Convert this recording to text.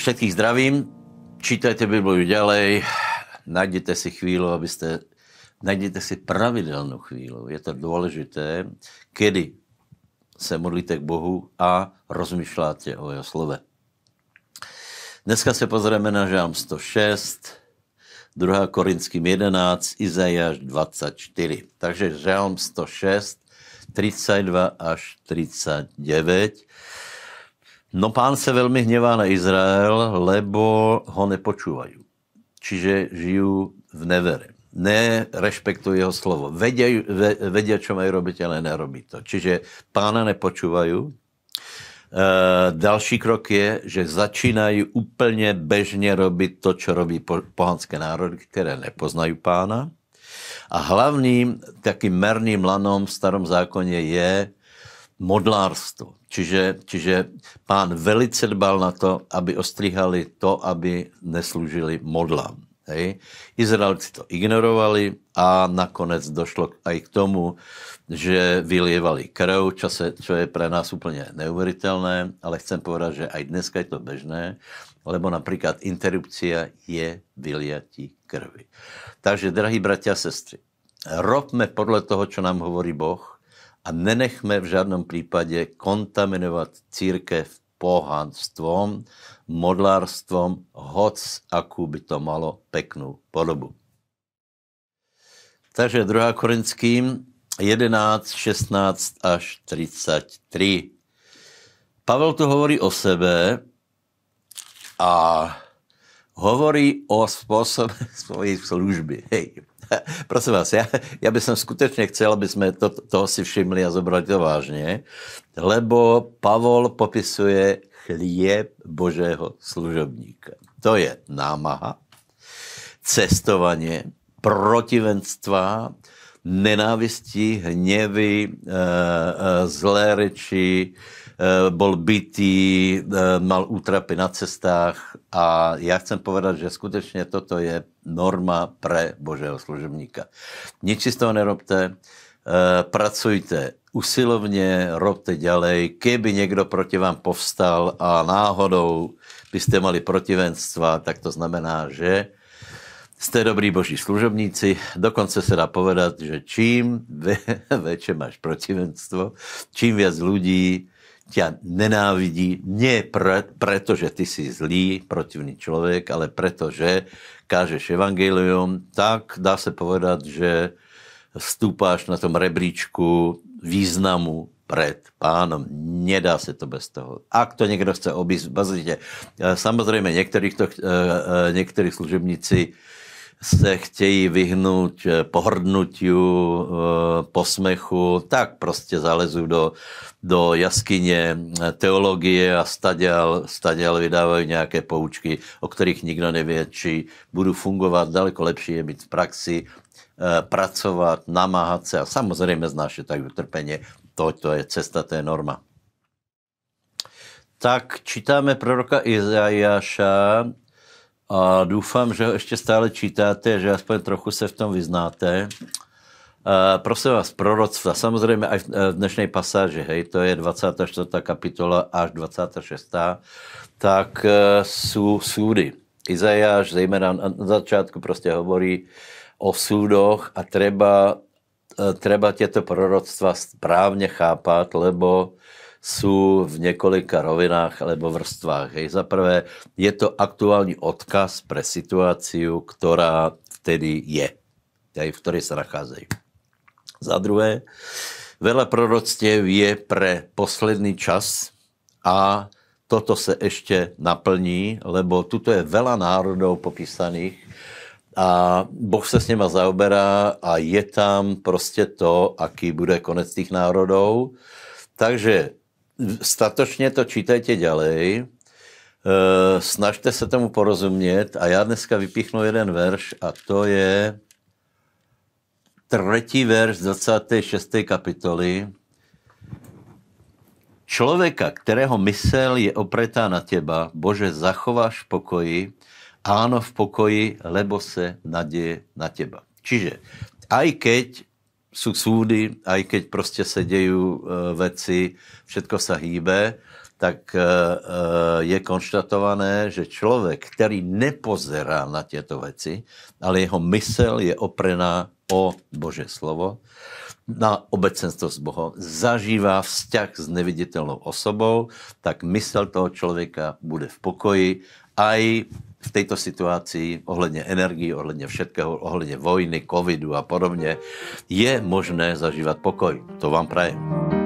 Všetkých zdravím, čítajte Bibliu ďalej, najděte si chvíli, abyste, najděte si pravidelnou chvíli. Je to důležité, kedy se modlíte k Bohu a rozmýšláte o jeho slove. Dneska se pozrieme na Žám 106, 2. Korinským 11, Izajáš 24. Takže Žálm 106, 32 až 39. No pán se velmi hněvá na Izrael, lebo ho nepočúvají. Čiže žijú v nevere. Nerespektují jeho slovo. Vedia, čo mají robiť, ale nerobí to. Čiže pána nepočúvajú. E, další krok je, že začínají úplně bežně robit to, co robí pohanské národy, které nepoznají pána. A hlavním takým merným lanom v starom zákoně je modlárstvo. Čiže, čiže pán velice dbal na to, aby ostříhali to, aby neslužili modlám. Hej. Izraelci to ignorovali a nakonec došlo aj k tomu, že vylievali krv, čo, se, čo je pre nás úplně neuveritelné, ale chcem povedať, že aj dneska je to bežné, lebo například interrupcia je vyliatí krvi. Takže, drahí bratia a sestry, robme podle toho, čo nám hovorí Boh, a nenechme v žádném případě kontaminovat církev pohanstvom, modlárstvom, hoc akú by to malo peknou podobu. Takže 2. Korinským 11, 16 až 33. Pavel tu hovorí o sebe a hovorí o způsobe svojej služby. Hej, prosím vás, já, já bych skutečně chcel, aby jsme to, toho si všimli a zobrali to vážně, lebo Pavol popisuje chlieb Božého služobníka. To je námaha, cestovanie, protivenstva, nenávistí, hněvy, e, e, zlé reči, Eh, bol bytý, eh, mal útrapy na cestách a já chcem povedat, že skutečně toto je norma pre Božího služebníka. Si z toho nerobte, eh, pracujte usilovně, robte ďalej. Keby někdo proti vám povstal a náhodou byste mali protivenstva, tak to znamená, že jste dobrý boží služobníci, dokonce se dá povedat, že čím väčšie máš protivenstvo, čím viac ľudí ťa nenávidí nie pre, preto, že ty si zlý, protivný člověk, ale preto, že kážeš evangelium, tak dá se povedat, že stúpáš na tom rebríčku významu před pánom. Nedá se to bez toho. Ak to někdo chce obísť, bazlite. Samozřejmě některých, to, eh, eh, některých služebníci se chtějí vyhnout eh, pohrdnutiu, eh, posmechu, tak prostě zalezu do, do jaskyně eh, teologie a staděl, staděl vydávají nějaké poučky, o kterých nikdo neví, či budu fungovat. Daleko lepší je mít v praxi, pracovat, namáhat se a samozřejmě znášet tak utrpeně. To, to je cesta, to je norma. Tak čítáme proroka Izajáša, a doufám, že ho ještě stále čítáte, že aspoň trochu se v tom vyznáte. Uh, prosím vás, proroctva, samozřejmě i v dnešní pasáži, hej, to je 24. kapitola až 26. tak uh, jsou súdy. Izajáš zejména na začátku prostě hovorí o súdoch a treba, uh, treba těto proroctva správně chápat, lebo jsou v několika rovinách alebo vrstvách. Hej. Za prvé je to aktuální odkaz pre situaci, která vtedy je, hej, v které se nacházejí. Za druhé, veľa proroctiev je pre posledný čas a toto se ještě naplní, lebo tuto je veľa národov popísaných a Boh se s nima zaoberá a je tam prostě to, aký bude konec těch národů. Takže statočně to čítajte ďalej, e, snažte se tomu porozumět a já dneska vypíchnu jeden verš a to je třetí verš z 26. kapitoly. Člověka, kterého mysel je opretá na těba, Bože, zachováš v pokoji, áno v pokoji, lebo se naděje na těba. Čiže aj keď jsou súdy, aj keď prostě se dějí uh, veci, všetko se hýbe, tak je konštatované, že člověk, který nepozerá na těto věci, ale jeho mysl je oprená o Bože slovo, na obecenstvo s Bohem, zažívá vzťah s neviditelnou osobou, tak mysl toho člověka bude v pokoji, aj v této situaci ohledně energii, ohledně všetkého, ohledně vojny, covidu a podobně, je možné zažívat pokoj. To vám prajem.